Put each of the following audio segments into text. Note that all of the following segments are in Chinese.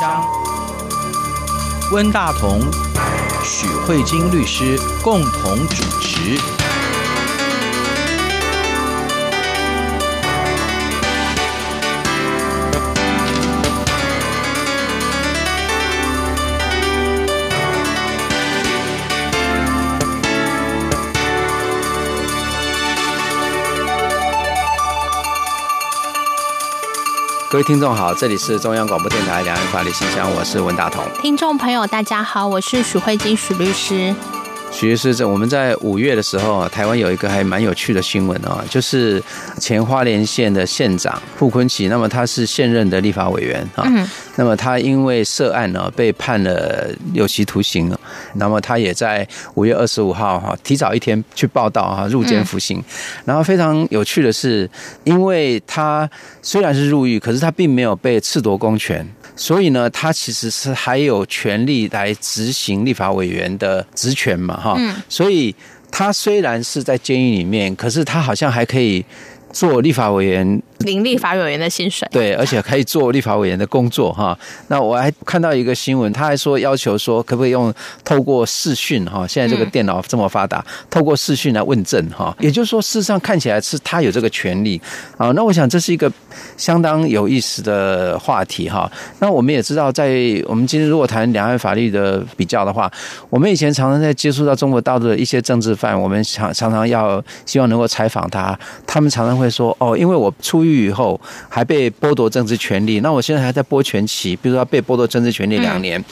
张，温大同、许慧晶律师共同主持。各位听众好，这里是中央广播电台两岸法律信箱，我是文大同。听众朋友大家好，我是许慧金许律师。许律师，这我们在五月的时候，台湾有一个还蛮有趣的新闻啊，就是前花莲县的县长傅坤奇，那么他是现任的立法委员啊，那么他因为涉案呢，被判了有期徒刑，那么他也在五月二十五号哈，提早一天去报道哈，入监服刑。然后非常有趣的是，因为他虽然是入狱，可是他并没有被褫夺公权。所以呢，他其实是还有权利来执行立法委员的职权嘛，哈。嗯。所以他虽然是在监狱里面，可是他好像还可以做立法委员。领立法委员的薪水，对，而且可以做立法委员的工作哈。那我还看到一个新闻，他还说要求说，可不可以用透过视讯哈？现在这个电脑这么发达，透过视讯来问政哈。也就是说，事实上看起来是他有这个权利啊。那我想这是一个相当有意思的话题哈。那我们也知道，在我们今天如果谈两岸法律的比较的话，我们以前常常在接触到中国大陆的一些政治犯，我们常常常要希望能够采访他，他们常常会说哦，因为我出狱。以后还被剥夺政治权利，那我现在还在剥权期，比如说被剥夺政治权利两年，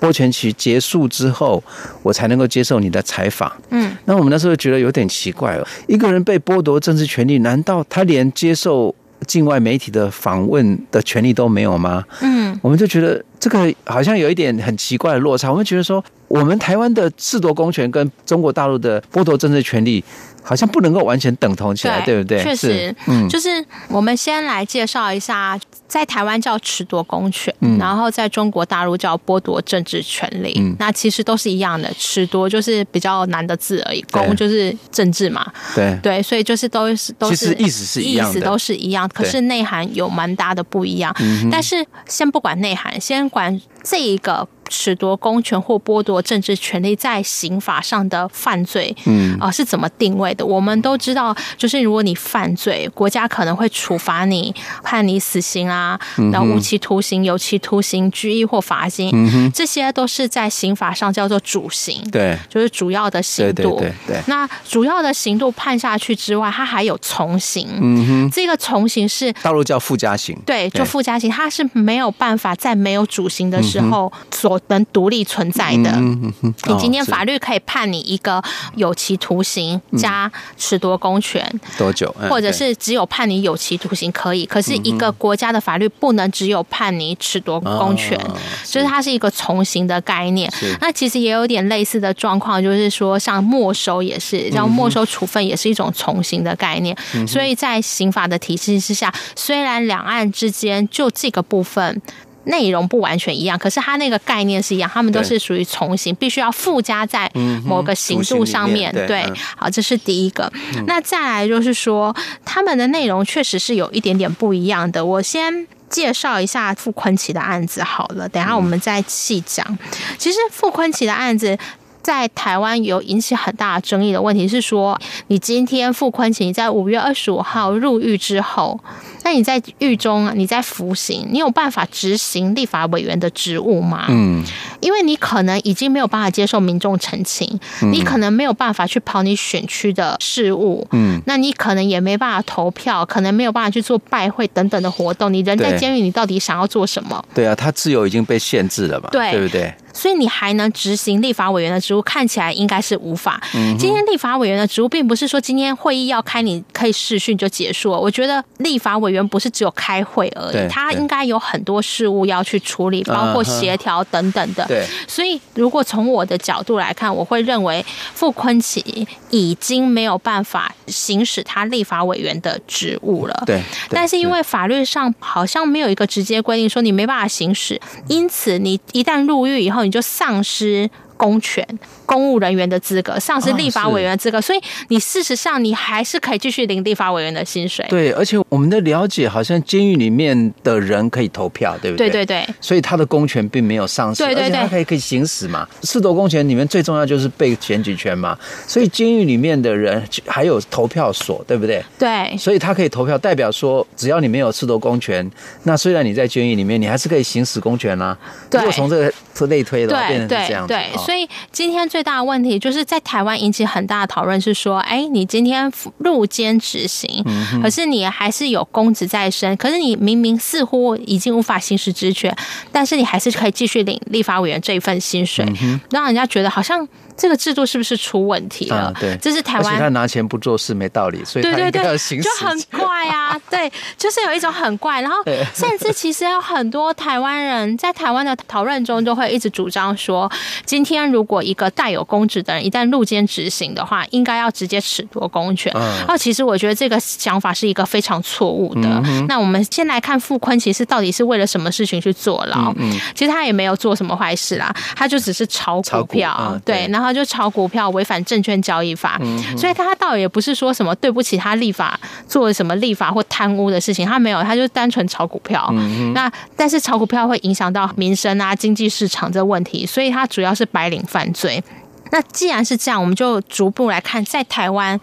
剥权期结束之后，我才能够接受你的采访。嗯，那我们那时候觉得有点奇怪了，一个人被剥夺政治权利，难道他连接受境外媒体的访问的权利都没有吗？嗯，我们就觉得这个好像有一点很奇怪的落差。我们觉得说，我们台湾的褫夺公权跟中国大陆的剥夺政治权利。好像不能够完全等同起来，对，对不对？确实，嗯，就是我们先来介绍一下，在台湾叫褫夺公权，嗯，然后在中国大陆叫剥夺政治权利，嗯，那其实都是一样的，褫夺就是比较难的字而已，公就是政治嘛，对。对，所以就是都是都是意思是一样的，意思都是一样，可是内涵有蛮大的不一样。但是先不管内涵，先管这一个。褫夺公权或剥夺政治权利在刑法上的犯罪，嗯啊是怎么定位的？我们都知道，就是如果你犯罪，国家可能会处罚你，判你死刑啊，然后无期徒刑、有期徒刑、拘役或罚金，嗯，这些都是在刑法上叫做主刑，对，就是主要的刑度。对对对。那主要的刑度判下去之外，它还有从刑，嗯哼，这个从刑是大陆叫附加刑，对，就附加刑，它是没有办法在没有主刑的时候所能独立存在的，你今天法律可以判你一个有期徒刑加褫夺公权多久，或者是只有判你有期徒刑可以，可是一个国家的法律不能只有判你褫夺公权，就是。它是一个从刑的概念。那其实也有点类似的状况，就是说像没收也是，然后没收处分也是一种从刑的概念。所以在刑法的体系之下，虽然两岸之间就这个部分。内容不完全一样，可是它那个概念是一样，他们都是属于从刑，必须要附加在某个刑度上面。嗯、对，好，这是第一个。嗯、那再来就是说，他们的内容确实是有一点点不一样的。我先介绍一下傅坤奇的案子好了，等下我们再细讲。其实傅坤奇的案子在台湾有引起很大争议的问题是说，你今天傅崐萁在五月二十五号入狱之后。那你在狱中，你在服刑，你有办法执行立法委员的职务吗？嗯，因为你可能已经没有办法接受民众澄清，你可能没有办法去跑你选区的事务，嗯，那你可能也没办法投票，可能没有办法去做拜会等等的活动。你人在监狱，你到底想要做什么？对啊，他自由已经被限制了嘛，对，对不对？所以你还能执行立法委员的职务，看起来应该是无法。今天立法委员的职务，并不是说今天会议要开，你可以视讯就结束了。我觉得立法委员。不是只有开会而已，他应该有很多事务要去处理，包括协调等等的。对，所以如果从我的角度来看，我会认为傅坤奇已经没有办法行使他立法委员的职务了。对，但是因为法律上好像没有一个直接规定说你没办法行使，因此你一旦入狱以后，你就丧失。公权、公务人员的资格，丧失立法委员的资格，所以你事实上你还是可以继续领立法委员的薪水。对，而且我们的了解好像监狱里面的人可以投票，对不对？对对对。所以他的公权并没有丧失，对对对，而且他可以可以行使嘛。四夺公权里面最重要就是被选举权嘛，所以监狱里面的人还有投票所，对不对？对。所以他可以投票，代表说只要你没有四夺公权，那虽然你在监狱里面，你还是可以行使公权啦、啊。如果从这个类推的话，变成是这样子。对，对，所以今天最大的问题就是在台湾引起很大的讨论，是说，哎，你今天入监执行，可是你还是有公职在身，可是你明明似乎已经无法行使职权，但是你还是可以继续领立法委员这一份薪水，让人家觉得好像。这个制度是不是出问题了？对，这是台湾。他拿钱不做事没道理，所以他应该要行使。就很怪啊，对，就是有一种很怪。然后，甚至其实有很多台湾人在台湾的讨论中，都会一直主张说，今天如果一个带有公职的人一旦入监执行的话，应该要直接褫夺公权。哦，其实我觉得这个想法是一个非常错误的。那我们先来看傅坤，其实到底是为了什么事情去坐牢？嗯其实他也没有做什么坏事啦，他就只是炒股票，对，然后。就炒股票，违反证券交易法，所以他倒也不是说什么对不起他立法做了什么立法或贪污的事情，他没有，他就单纯炒股票。那但是炒股票会影响到民生啊、经济市场这问题，所以他主要是白领犯罪。那既然是这样，我们就逐步来看，在台湾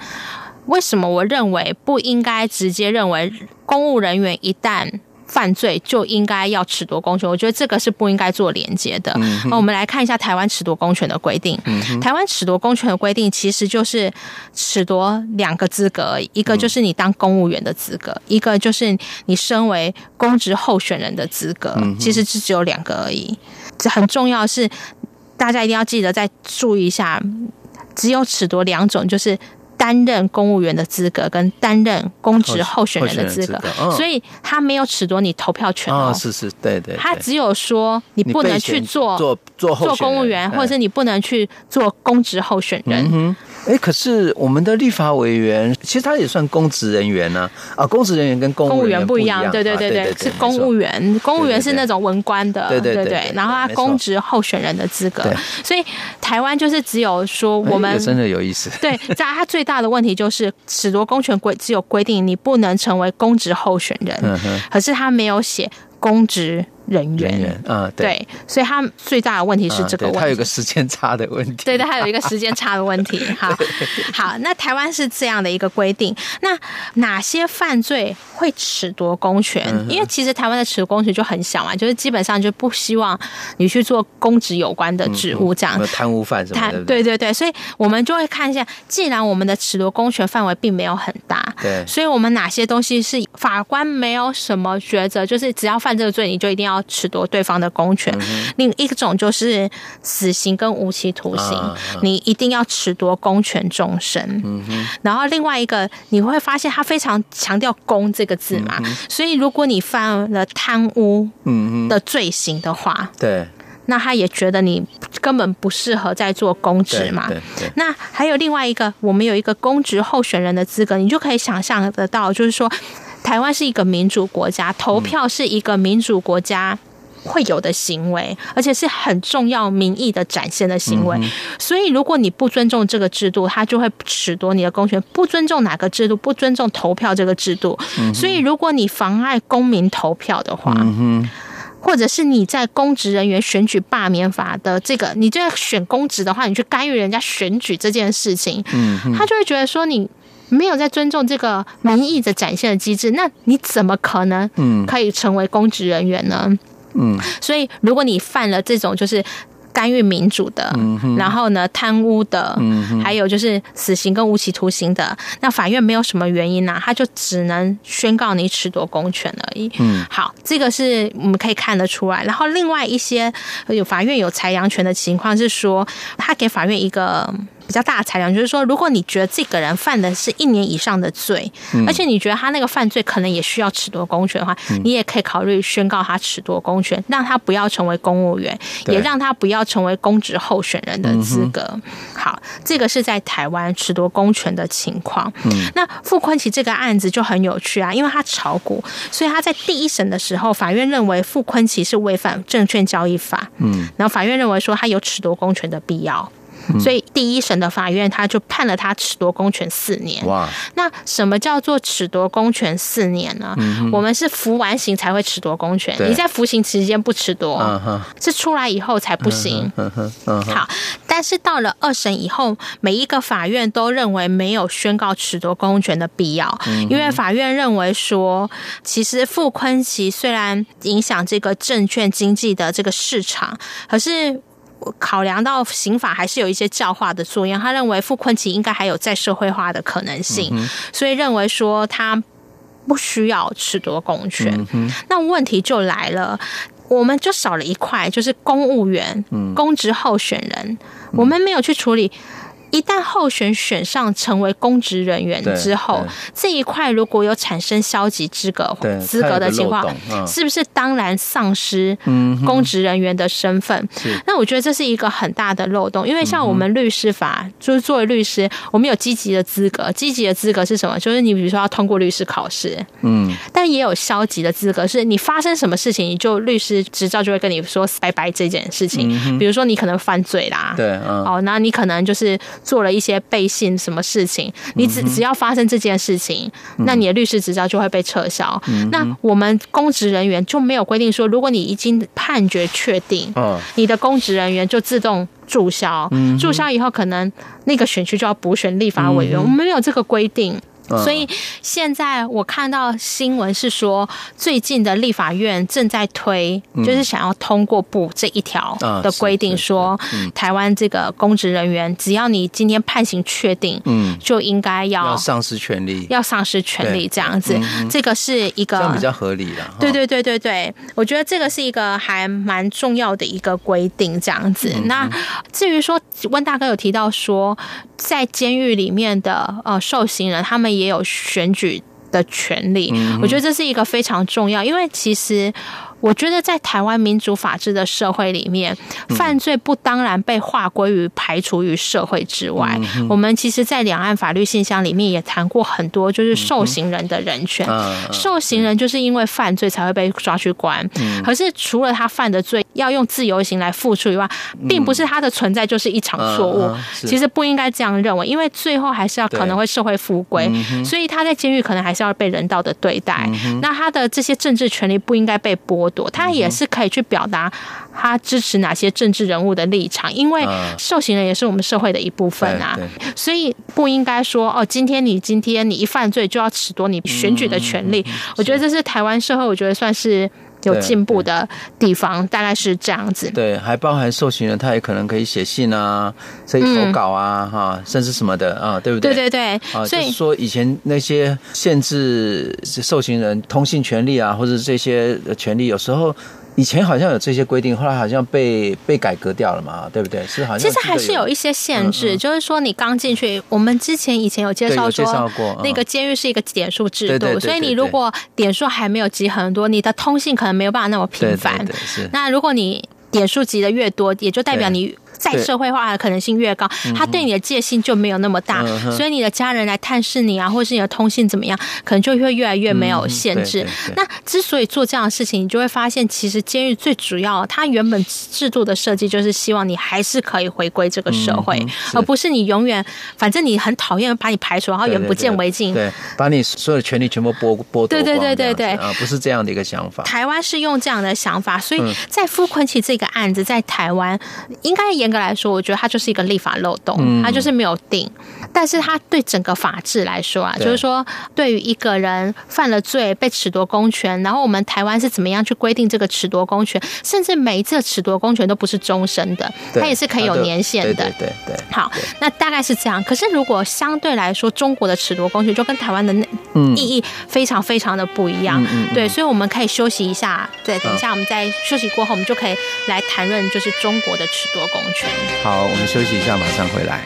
为什么我认为不应该直接认为公务人员一旦。犯罪就应该要褫夺公权，我觉得这个是不应该做连接的。那我们来看一下台湾褫夺公权的规定。台湾褫夺公权的规定其实就是褫夺两个资格，一个就是你当公务员的资格，一个就是你身为公职候选人的资格。其实是只有两个而已。这很重要是大家一定要记得再注意一下，只有褫夺两种，就是。担任公务员的资格跟担任公职候选人的资格，所以他没有褫夺你投票权哦。是是，对对。他只有说你不能去做做做做公务员，或者是你不能去做公职候选人。哎，可是我们的立法委员其实他也算公职人员呢。啊，公职人员跟公务员不一样。对对对对，是公务员。公务员是那种文官的，对对对。然后他公职候选人的资格，所以台湾就是只有说我们真的有意思。对，在他最大的问题就是褫夺公权规只有规定你不能成为公职候选人，可是他没有写公职。人员，嗯，对，对，所以他最大的问题是这个问题，他有个时间差的问题，对，他有一个时间差的问题。好，好，那台湾是这样的一个规定，那哪些犯罪会褫夺公权？因为其实台湾的褫夺公权就很小嘛，就是基本上就不希望你去做公职有关的职务，这样。贪污犯什么的，对对对，所以我们就会看一下，既然我们的褫夺公权范围并没有很大，对，所以我们哪些东西是法官没有什么抉择，就是只要犯这个罪，你就一定要。要褫夺对方的公权，另一种就是死刑跟无期徒刑，你一定要褫夺公权终身。然后另外一个你会发现他非常强调“公”这个字嘛，所以如果你犯了贪污的罪行的话，对，那他也觉得你根本不适合在做公职嘛。那还有另外一个，我们有一个公职候选人的资格，你就可以想象得到，就是说。台湾是一个民主国家，投票是一个民主国家会有的行为，而且是很重要民意的展现的行为。所以，如果你不尊重这个制度，他就会褫夺你的公权。不尊重哪个制度？不尊重投票这个制度。所以，如果你妨碍公民投票的话，或者是你在公职人员选举罢免法的这个，你就要选公职的话，你去干预人家选举这件事情，他就会觉得说你。没有在尊重这个民意的展现的机制，那你怎么可能可以成为公职人员呢？嗯，所以如果你犯了这种就是干预民主的，然后呢贪污的，还有就是死刑跟无期徒刑的，那法院没有什么原因呢，他就只能宣告你褫夺公权而已。嗯，好，这个是我们可以看得出来。然后另外一些有法院有裁量权的情况是说，他给法院一个。比较大的裁量，就是说，如果你觉得这个人犯的是一年以上的罪，嗯、而且你觉得他那个犯罪可能也需要褫夺公权的话，嗯、你也可以考虑宣告他褫夺公权，让他不要成为公务员，也让他不要成为公职候选人的资格。嗯、好，这个是在台湾褫夺公权的情况。嗯，那傅昆奇这个案子就很有趣啊，因为他炒股，所以他在第一审的时候，法院认为傅昆奇是违反证券交易法。嗯，然后法院认为说他有褫夺公权的必要。所以第一审的法院他就判了他褫夺公权四年。哇！那什么叫做褫夺公权四年呢？嗯、我们是服完刑才会褫夺公权，你在服刑期间不褫夺，是出来以后才不行。好，但是到了二审以后，每一个法院都认为没有宣告褫夺公权的必要，嗯、因为法院认为说，其实傅崐萁虽然影响这个证券经济的这个市场，可是。考量到刑法还是有一些教化的作用，他认为傅昆奇应该还有再社会化的可能性，嗯、所以认为说他不需要褫夺公权。嗯、那问题就来了，我们就少了一块，就是公务员、嗯、公职候选人，我们没有去处理。一旦候选选上成为公职人员之后，这一块如果有产生消极资格资格的情况，嗯、是不是当然丧失公职人员的身份？嗯、那我觉得这是一个很大的漏洞，因为像我们律师法，嗯、就是作为律师，我们有积极的资格，积极的资格是什么？就是你比如说要通过律师考试，嗯，但也有消极的资格，是你发生什么事情，你就律师执照就会跟你说拜拜这件事情。嗯、比如说你可能犯罪啦，对，嗯、哦，那你可能就是。做了一些背信什么事情，你只只要发生这件事情，那你的律师执照就会被撤销。那我们公职人员就没有规定说，如果你已经判决确定，你的公职人员就自动注销，注销以后可能那个选区就要补选立法委员，我们没有这个规定。所以现在我看到新闻是说，最近的立法院正在推，就是想要通过补这一条的规定，说台湾这个公职人员，只要你今天判刑确定，嗯，就应该要丧失权利，要丧失权利这样子。这个是一个比较合理的。对对对对对，我觉得这个是一个还蛮重要的一个规定，这样子。那至于说温大哥有提到说，在监狱里面的呃受刑人，他们。也有选举的权利，我觉得这是一个非常重要，因为其实。我觉得在台湾民主法治的社会里面，犯罪不当然被划归于排除于社会之外。我们其实，在两岸法律信箱里面也谈过很多，就是受刑人的人权。受刑人就是因为犯罪才会被抓去关，可是除了他犯的罪要用自由行来付出以外，并不是他的存在就是一场错误。其实不应该这样认为，因为最后还是要可能会社会复归，所以他在监狱可能还是要被人道的对待。那他的这些政治权利不应该被剥夺。他也是可以去表达他支持哪些政治人物的立场，因为受刑人也是我们社会的一部分啊，所以不应该说哦，今天你今天你一犯罪就要褫夺你选举的权利。我觉得这是台湾社会，我觉得算是有进步的地方，大概是这样子。对，还包含受刑人，他也可能可以写信啊，可以投稿啊，哈，甚至什么的啊，对不对？对对对。啊，所以说以前那些限制受刑人通信权利啊，或者这些权利，有时候。以前好像有这些规定，后来好像被被改革掉了嘛，对不对？是好像其实还是有一些限制，嗯嗯、就是说你刚进去，我们之前以前有介绍说，那个监狱是一个点数制度，所以你如果点数还没有集很多，你的通信可能没有办法那么频繁。对对对是那如果你点数集的越多，也就代表你。再社会化的可能性越高，他对你的戒心就没有那么大，所以你的家人来探视你啊，或是你的通信怎么样，可能就会越来越没有限制。那之所以做这样的事情，你就会发现，其实监狱最主要，它原本制度的设计就是希望你还是可以回归这个社会，而不是你永远反正你很讨厌把你排除，然后眼不见为净，对，把你所有的权利全部剥剥夺。对对对对对，啊，不是这样的一个想法。台湾是用这样的想法，所以在傅坤奇这个案子在台湾应该也。严格来说，我觉得它就是一个立法漏洞，它就是没有定。但是它对整个法治来说啊，就是说，对于一个人犯了罪被褫夺公权，然后我们台湾是怎么样去规定这个褫夺公权？甚至每一次褫夺公权都不是终身的，它也是可以有年限的。对对对。好，那大概是这样。可是如果相对来说，中国的褫夺公权就跟台湾的那意义非常非常的不一样。对，所以我们可以休息一下。对，等一下我们在休息过后，我们就可以来谈论就是中国的褫夺公权。好，我们休息一下，马上回来。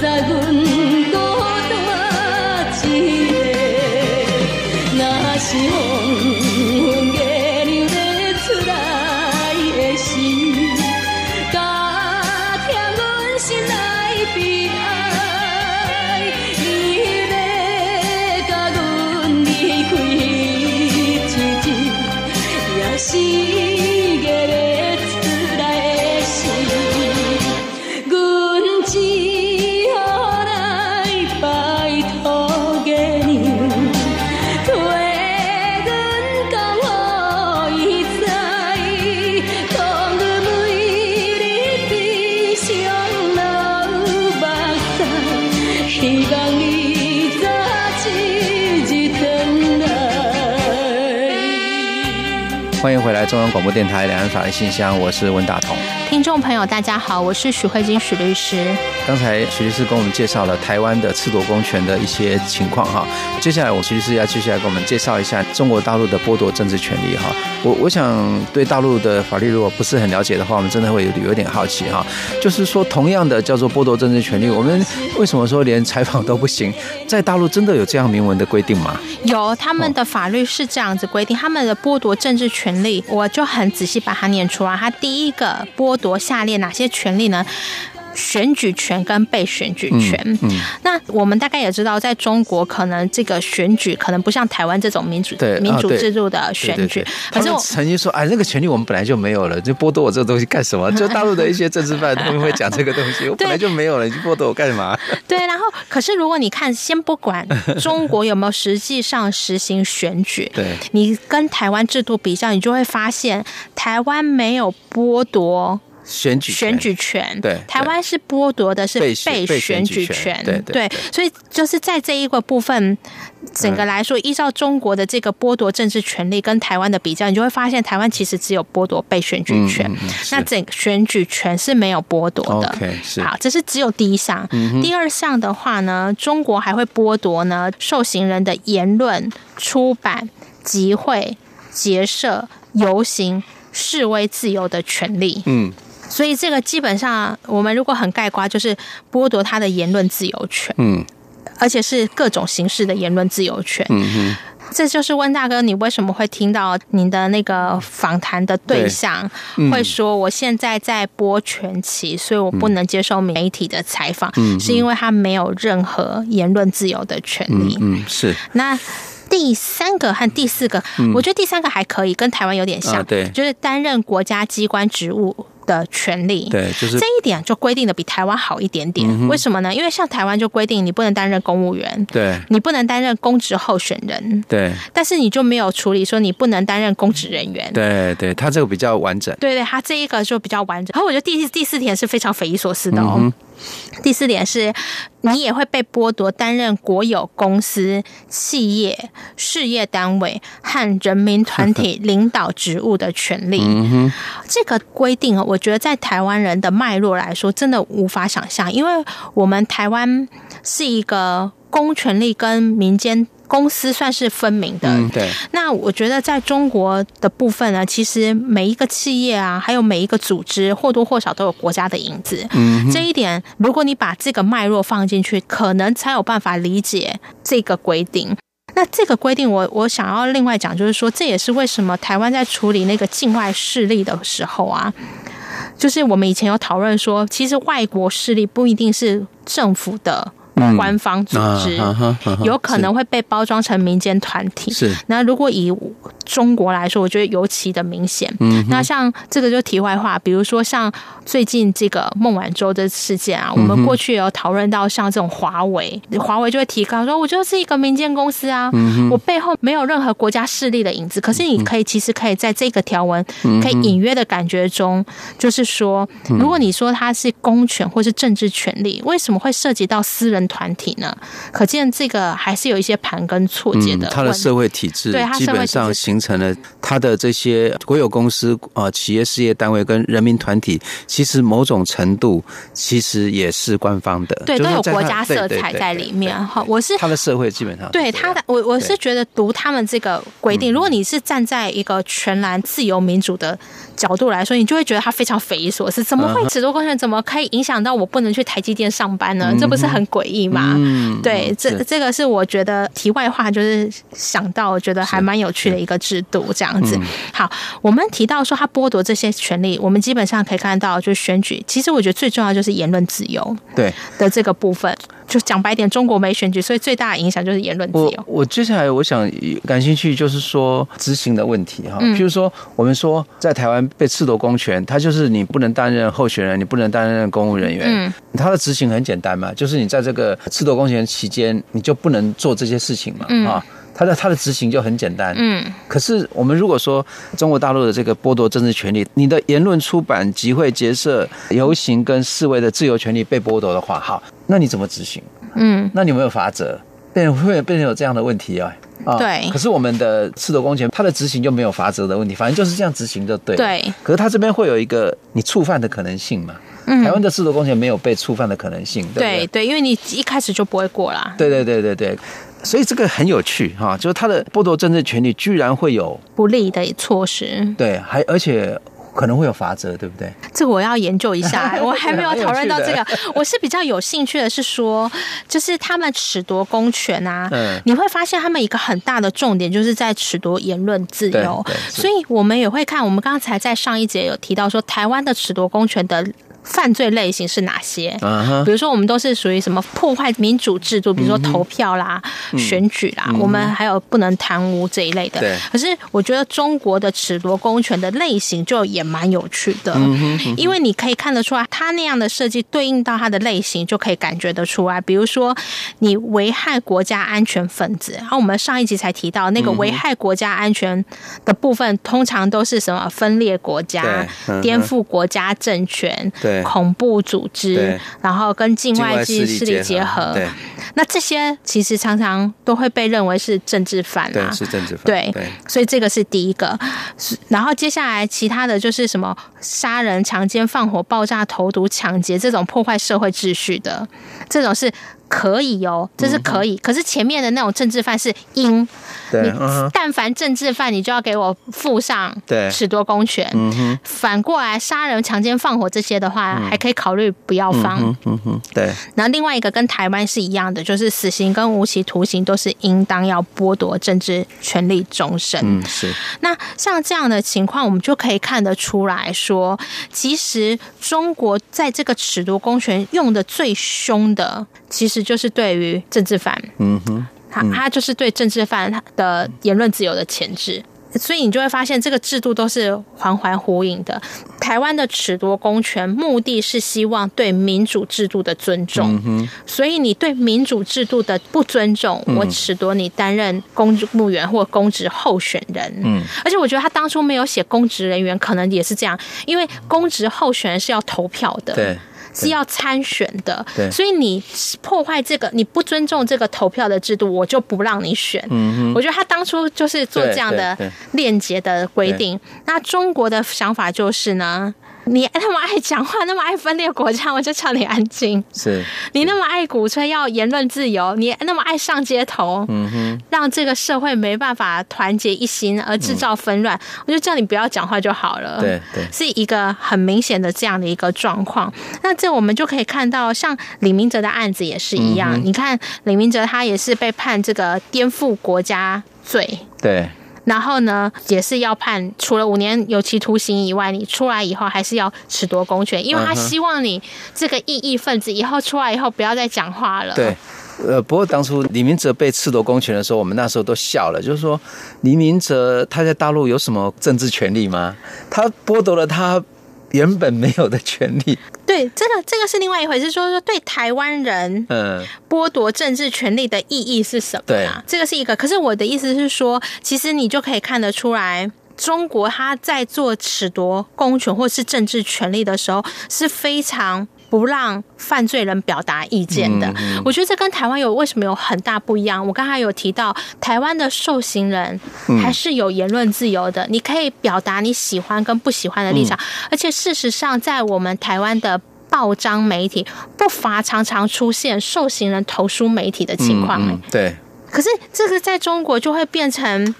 sagur 欢迎回来，中央广播电台两岸法律信箱，我是温大同。听众朋友，大家好，我是许慧金许律师。刚才许律师跟我们介绍了台湾的赤夺公权的一些情况哈，接下来我许律师要继续来跟我们介绍一下中国大陆的剥夺政治权利哈。我我想对大陆的法律如果不是很了解的话，我们真的会有有点好奇哈。就是说，同样的叫做剥夺政治权利，我们为什么说连采访都不行？在大陆真的有这样明文的规定吗？有，他们的法律是这样子规定，他们的剥夺政治权我就很仔细把它念出来。他第一个剥夺下列哪些权利呢？选举权跟被选举权。嗯嗯、那我们大概也知道，在中国可能这个选举可能不像台湾这种民主对民主制度的选举。可是我曾经说，哎，那个权利我们本来就没有了，就剥夺我这个东西干什么？就大陆的一些政治犯他们会讲这个东西，我 本来就没有了，你就剥夺我干嘛？对，然后可是如果你看，先不管中国有没有实际上实行选举，对，你跟台湾制度比较，你就会发现台湾没有剥夺。选举选举权，对，台湾是剥夺的是被选举权，对对，所以就是在这一个部分，整个来说，依照中国的这个剥夺政治权利跟台湾的比较，你就会发现台湾其实只有剥夺被选举权，那整个选举权是没有剥夺的。好，这是只有第一项。第二项的话呢，中国还会剥夺呢受刑人的言论、出版、集会、结社、游行、示威自由的权利。嗯。所以这个基本上，我们如果很概括，就是剥夺他的言论自由权，嗯，而且是各种形式的言论自由权，嗯哼，这就是温大哥，你为什么会听到您的那个访谈的对象会说，我现在在播全期，所以我不能接受媒体的采访，嗯，是因为他没有任何言论自由的权利，嗯，是。那第三个和第四个，我觉得第三个还可以，跟台湾有点像，对，就是担任国家机关职务。的权利，对，就是这一点就规定的比台湾好一点点。嗯、为什么呢？因为像台湾就规定你不能担任公务员，对，你不能担任公职候选人，对。但是你就没有处理说你不能担任公职人员，对对，他这个比较完整。对对，他这一个就比较完整。然后我觉得第第四点是非常匪夷所思的哦。嗯第四点是，你也会被剥夺担任国有公司、企业、事业单位和人民团体 领导职务的权利。这个规定，我觉得在台湾人的脉络来说，真的无法想象，因为我们台湾是一个公权力跟民间。公司算是分明的，嗯，对。那我觉得在中国的部分呢，其实每一个企业啊，还有每一个组织，或多或少都有国家的影子。嗯，这一点，如果你把这个脉络放进去，可能才有办法理解这个规定。那这个规定我，我我想要另外讲，就是说，这也是为什么台湾在处理那个境外势力的时候啊，就是我们以前有讨论说，其实外国势力不一定是政府的。官方组织有可能会被包装成民间团体。是，那如果以中国来说，我觉得尤其的明显。嗯，那像这个就题外话，比如说像最近这个孟晚舟的事件啊，我们过去有讨论到，像这种华为，华为就会提高说，我就是一个民间公司啊，我背后没有任何国家势力的影子。可是你可以其实可以在这个条文可以隐约的感觉中，就是说，如果你说它是公权或是政治权利，为什么会涉及到私人？团体呢？可见这个还是有一些盘根错节的、嗯。他的社会体制，对，基本上形成了他的这些国有公司啊、呃、企业事业单位跟人民团体，其实某种程度其实也是官方的，对，都有国家色彩在里面。哈，我是他的社会基本上对他的，我我是觉得读他们这个规定，如果你是站在一个全然自由民主的角度来说，你就会觉得他非常匪夷所思，怎么会褫夺公权？怎么可以影响到我不能去台积电上班呢？这不是很诡异吗？嗯、对，这这个是我觉得题外话，就是想到我觉得还蛮有趣的一个制度这样子。好，我们提到说他剥夺这些权利，我们基本上可以看到，就是选举，其实我觉得最重要就是言论自由，对的这个部分。就讲白点，中国没选举，所以最大的影响就是言论自由。我我接下来我想感兴趣，就是说执行的问题哈。譬如说，我们说在台湾被褫夺公权，他就是你不能担任候选人，你不能担任公务人员。嗯，他的执行很简单嘛，就是你在这个褫夺公权期间，你就不能做这些事情嘛。嗯啊。他的他的执行就很简单，嗯，可是我们如果说中国大陆的这个剥夺政治权利，你的言论、出版、集会、结社、游行跟示威的自由权利被剥夺的话，好，那你怎么执行？嗯，那你有没有法则？变会变成有这样的问题啊？啊，对。可是我们的赤裸公权，它的执行就没有法则的问题，反正就是这样执行就对。对。可是它这边会有一个你触犯的可能性嘛？嗯。台湾的赤裸公权没有被触犯的可能性，对对，对，因为你一开始就不会过啦。对对对对对。所以这个很有趣哈，就是他的剥夺政治权利，居然会有不利的措施。对，还而且可能会有罚则，对不对？这个我要研究一下，我还没有讨论到这个。我是比较有兴趣的是说，就是他们褫夺公权啊，嗯，你会发现他们一个很大的重点就是在褫夺言论自由。所以我们也会看，我们刚才在上一节有提到说，台湾的褫夺公权的。犯罪类型是哪些？Uh huh. 比如说，我们都是属于什么破坏民主制度，比如说投票啦、mm hmm. 选举啦，我们还有不能贪污这一类的。对、mm。Hmm. 可是我觉得中国的褫夺公权的类型就也蛮有趣的，mm hmm. 因为你可以看得出来，它那样的设计对应到它的类型，就可以感觉得出来。比如说，你危害国家安全分子，然后我们上一集才提到那个危害国家安全的部分，通常都是什么分裂国家、颠覆、mm hmm. 国家政权。对。恐怖组织，然后跟境外势力结合，对，那这些其实常常都会被认为是政治犯啊，是政治犯，对，对所以这个是第一个。然后接下来其他的就是什么杀人、强奸、放火、爆炸、投毒、抢劫这种破坏社会秩序的，这种是。可以哦，这是可以。可是前面的那种政治犯是应，你但凡政治犯，你就要给我附上褫夺公权。反过来杀人、强奸、放火这些的话，还可以考虑不要放。对。然后另外一个跟台湾是一样的，就是死刑跟无期徒刑都是应当要剥夺政治权利终身。嗯，是。那像这样的情况，我们就可以看得出来说，其实中国在这个褫夺公权用的最凶的，其实。就是对于政治犯，嗯哼，他他就是对政治犯的言论自由的钳制，所以你就会发现这个制度都是环环呼应的。台湾的褫夺公权目的是希望对民主制度的尊重，嗯，所以你对民主制度的不尊重，我褫夺你担任公务员或公职候选人，嗯，而且我觉得他当初没有写公职人员，可能也是这样，因为公职候选人是要投票的，对。是要参选的，所以你破坏这个，你不尊重这个投票的制度，我就不让你选。嗯我觉得他当初就是做这样的链接的规定。那中国的想法就是呢？你那么爱讲话，那么爱分裂国家，我就叫你安静。是，你那么爱鼓吹要言论自由，你那么爱上街头，嗯哼，让这个社会没办法团结一心而制造纷乱，嗯、我就叫你不要讲话就好了。对对，是一个很明显的这样的一个状况。那这我们就可以看到，像李明哲的案子也是一样。嗯、你看李明哲他也是被判这个颠覆国家罪。对。然后呢，也是要判除了五年有期徒刑以外，你出来以后还是要褫夺公权，因为他希望你这个异议分子以后出来以后不要再讲话了。对，呃，不过当初李明哲被褫夺公权的时候，我们那时候都笑了，就是说李明哲他在大陆有什么政治权利吗？他剥夺了他。原本没有的权利，对，这个这个是另外一回事。说说对台湾人，嗯，剥夺政治权利的意义是什么啊？对，这个是一个。可是我的意思是说，其实你就可以看得出来，中国他在做褫夺公权或是政治权利的时候是非常不让犯罪人表达意见的。我觉得这跟台湾有为什么有很大不一样？我刚才有提到，台湾的受刑人还是有言论自由的，嗯、你可以表达你喜欢跟不喜欢的立场。嗯、而且事实上，在我们台湾的报章媒体不乏常常出现受刑人投书媒体的情况。嗯嗯、对。可是这个在中国就会变成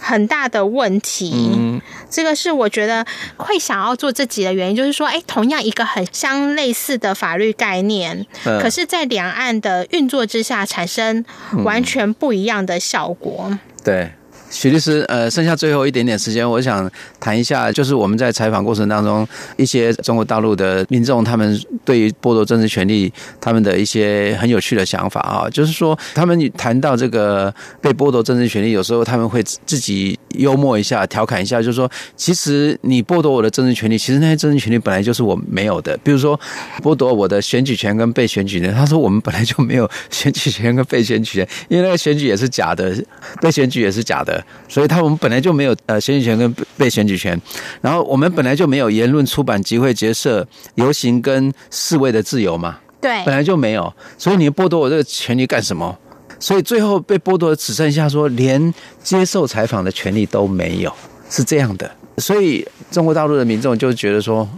很大的问题。嗯，这个是我觉得会想要做这集的原因，就是说，哎，同样一个很相类似的法律概念，可是在两岸的运作之下，产生完全不一样的效果。对。许律师，呃，剩下最后一点点时间，我想谈一下，就是我们在采访过程当中，一些中国大陆的民众，他们对于剥夺政治权利，他们的一些很有趣的想法啊，就是说，他们谈到这个被剥夺政治权利，有时候他们会自己幽默一下，调侃一下，就是说，其实你剥夺我的政治权利，其实那些政治权利本来就是我没有的，比如说剥夺我的选举权跟被选举权，他说我们本来就没有选举权跟被选举权，因为那个选举也是假的，被选举也是假的。所以，他我们本来就没有呃选举权跟被选举权，然后我们本来就没有言论、出版、集会、结社、游行跟示威的自由嘛。对，本来就没有。所以你剥夺我这个权利干什么？所以最后被剥夺的只剩下说连接受采访的权利都没有，是这样的。所以中国大陆的民众就觉得说，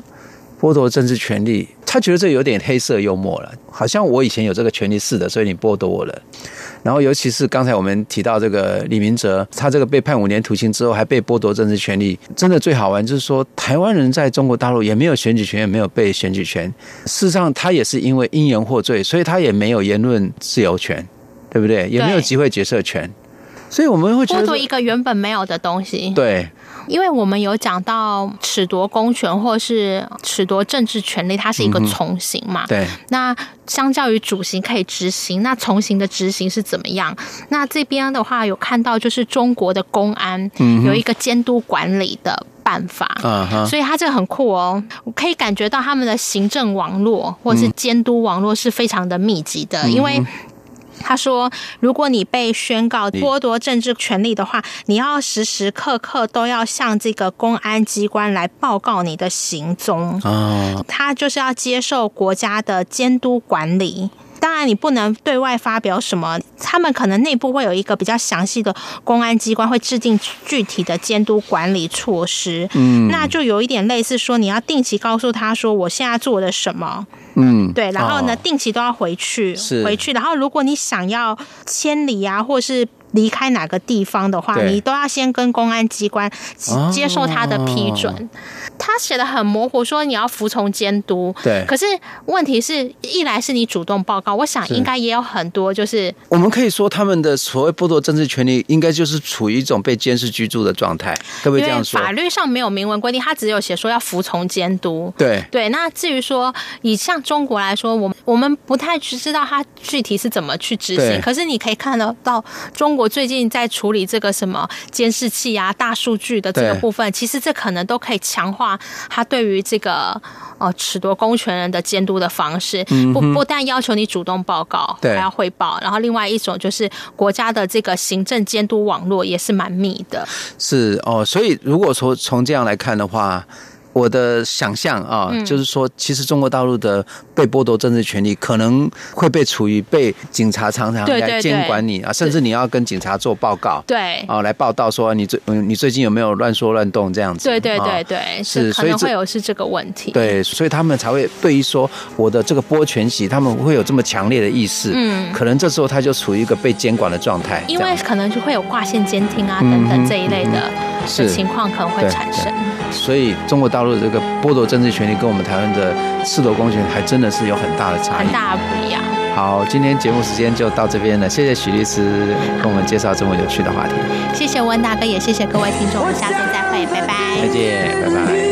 剥夺政治权利，他觉得这有点黑色幽默了，好像我以前有这个权利似的，所以你剥夺我了。然后，尤其是刚才我们提到这个李明哲，他这个被判五年徒刑之后，还被剥夺政治权利，真的最好玩就是说，台湾人在中国大陆也没有选举权，也没有被选举权。事实上，他也是因为因言获罪，所以他也没有言论自由权，对不对？也没有机会结社权。所以我们会觉得剥夺一个原本没有的东西。对。因为我们有讲到褫夺公权或是褫夺政治权利，它是一个从刑嘛。对。那相较于主刑可以执行，那从刑的执行是怎么样？那这边的话有看到，就是中国的公安有一个监督管理的办法。嗯。所以它这个很酷哦，我可以感觉到他们的行政网络或是监督网络是非常的密集的，因为。他说：“如果你被宣告剥夺政治权利的话，你要时时刻刻都要向这个公安机关来报告你的行踪。哦，他就是要接受国家的监督管理。”当然，你不能对外发表什么。他们可能内部会有一个比较详细的公安机关，会制定具体的监督管理措施。嗯，那就有一点类似说，你要定期告诉他说，我现在做了什么。嗯，对。然后呢，定期都要回去，回去。然后，如果你想要迁离啊，或是离开哪个地方的话，你都要先跟公安机关接受他的批准。他写的很模糊，说你要服从监督。对。可是问题是一来是你主动报告，我想应该也有很多，就是我们可以说他们的所谓剥夺政治权利，应该就是处于一种被监视居住的状态，可不可以这样说？法律上没有明文规定，他只有写说要服从监督。对对。那至于说以像中国来说，我们我们不太知道他具体是怎么去执行。可是你可以看得到，中国最近在处理这个什么监视器啊、大数据的这个部分，其实这可能都可以强化。他对于这个呃褫夺公权人的监督的方式，不不但要求你主动报告，还要汇报，然后另外一种就是国家的这个行政监督网络也是蛮密的。是哦，所以如果说从这样来看的话。我的想象啊，就是说，其实中国大陆的被剥夺政治权利，可能会被处于被警察常常来监管你啊，甚至你要跟警察做报告，对。啊，来报道说你最你最近有没有乱说乱动这样子，对对对对，是可能会有是这个问题，对，所以他们才会对于说我的这个剥权息，他们会有这么强烈的意识，嗯，可能这时候他就处于一个被监管的状态，因为可能就会有挂线监听啊等等这一类的的情况可能会产生，所以中国大陆的这个剥夺政治权利跟我们台湾的赤裸公权还真的是有很大的差异，很大的不一样。好，今天节目时间就到这边了，谢谢许律师跟我们介绍这么有趣的话题。谢谢温大哥，也谢谢各位听众，我们下次再会，拜拜。再见，拜拜。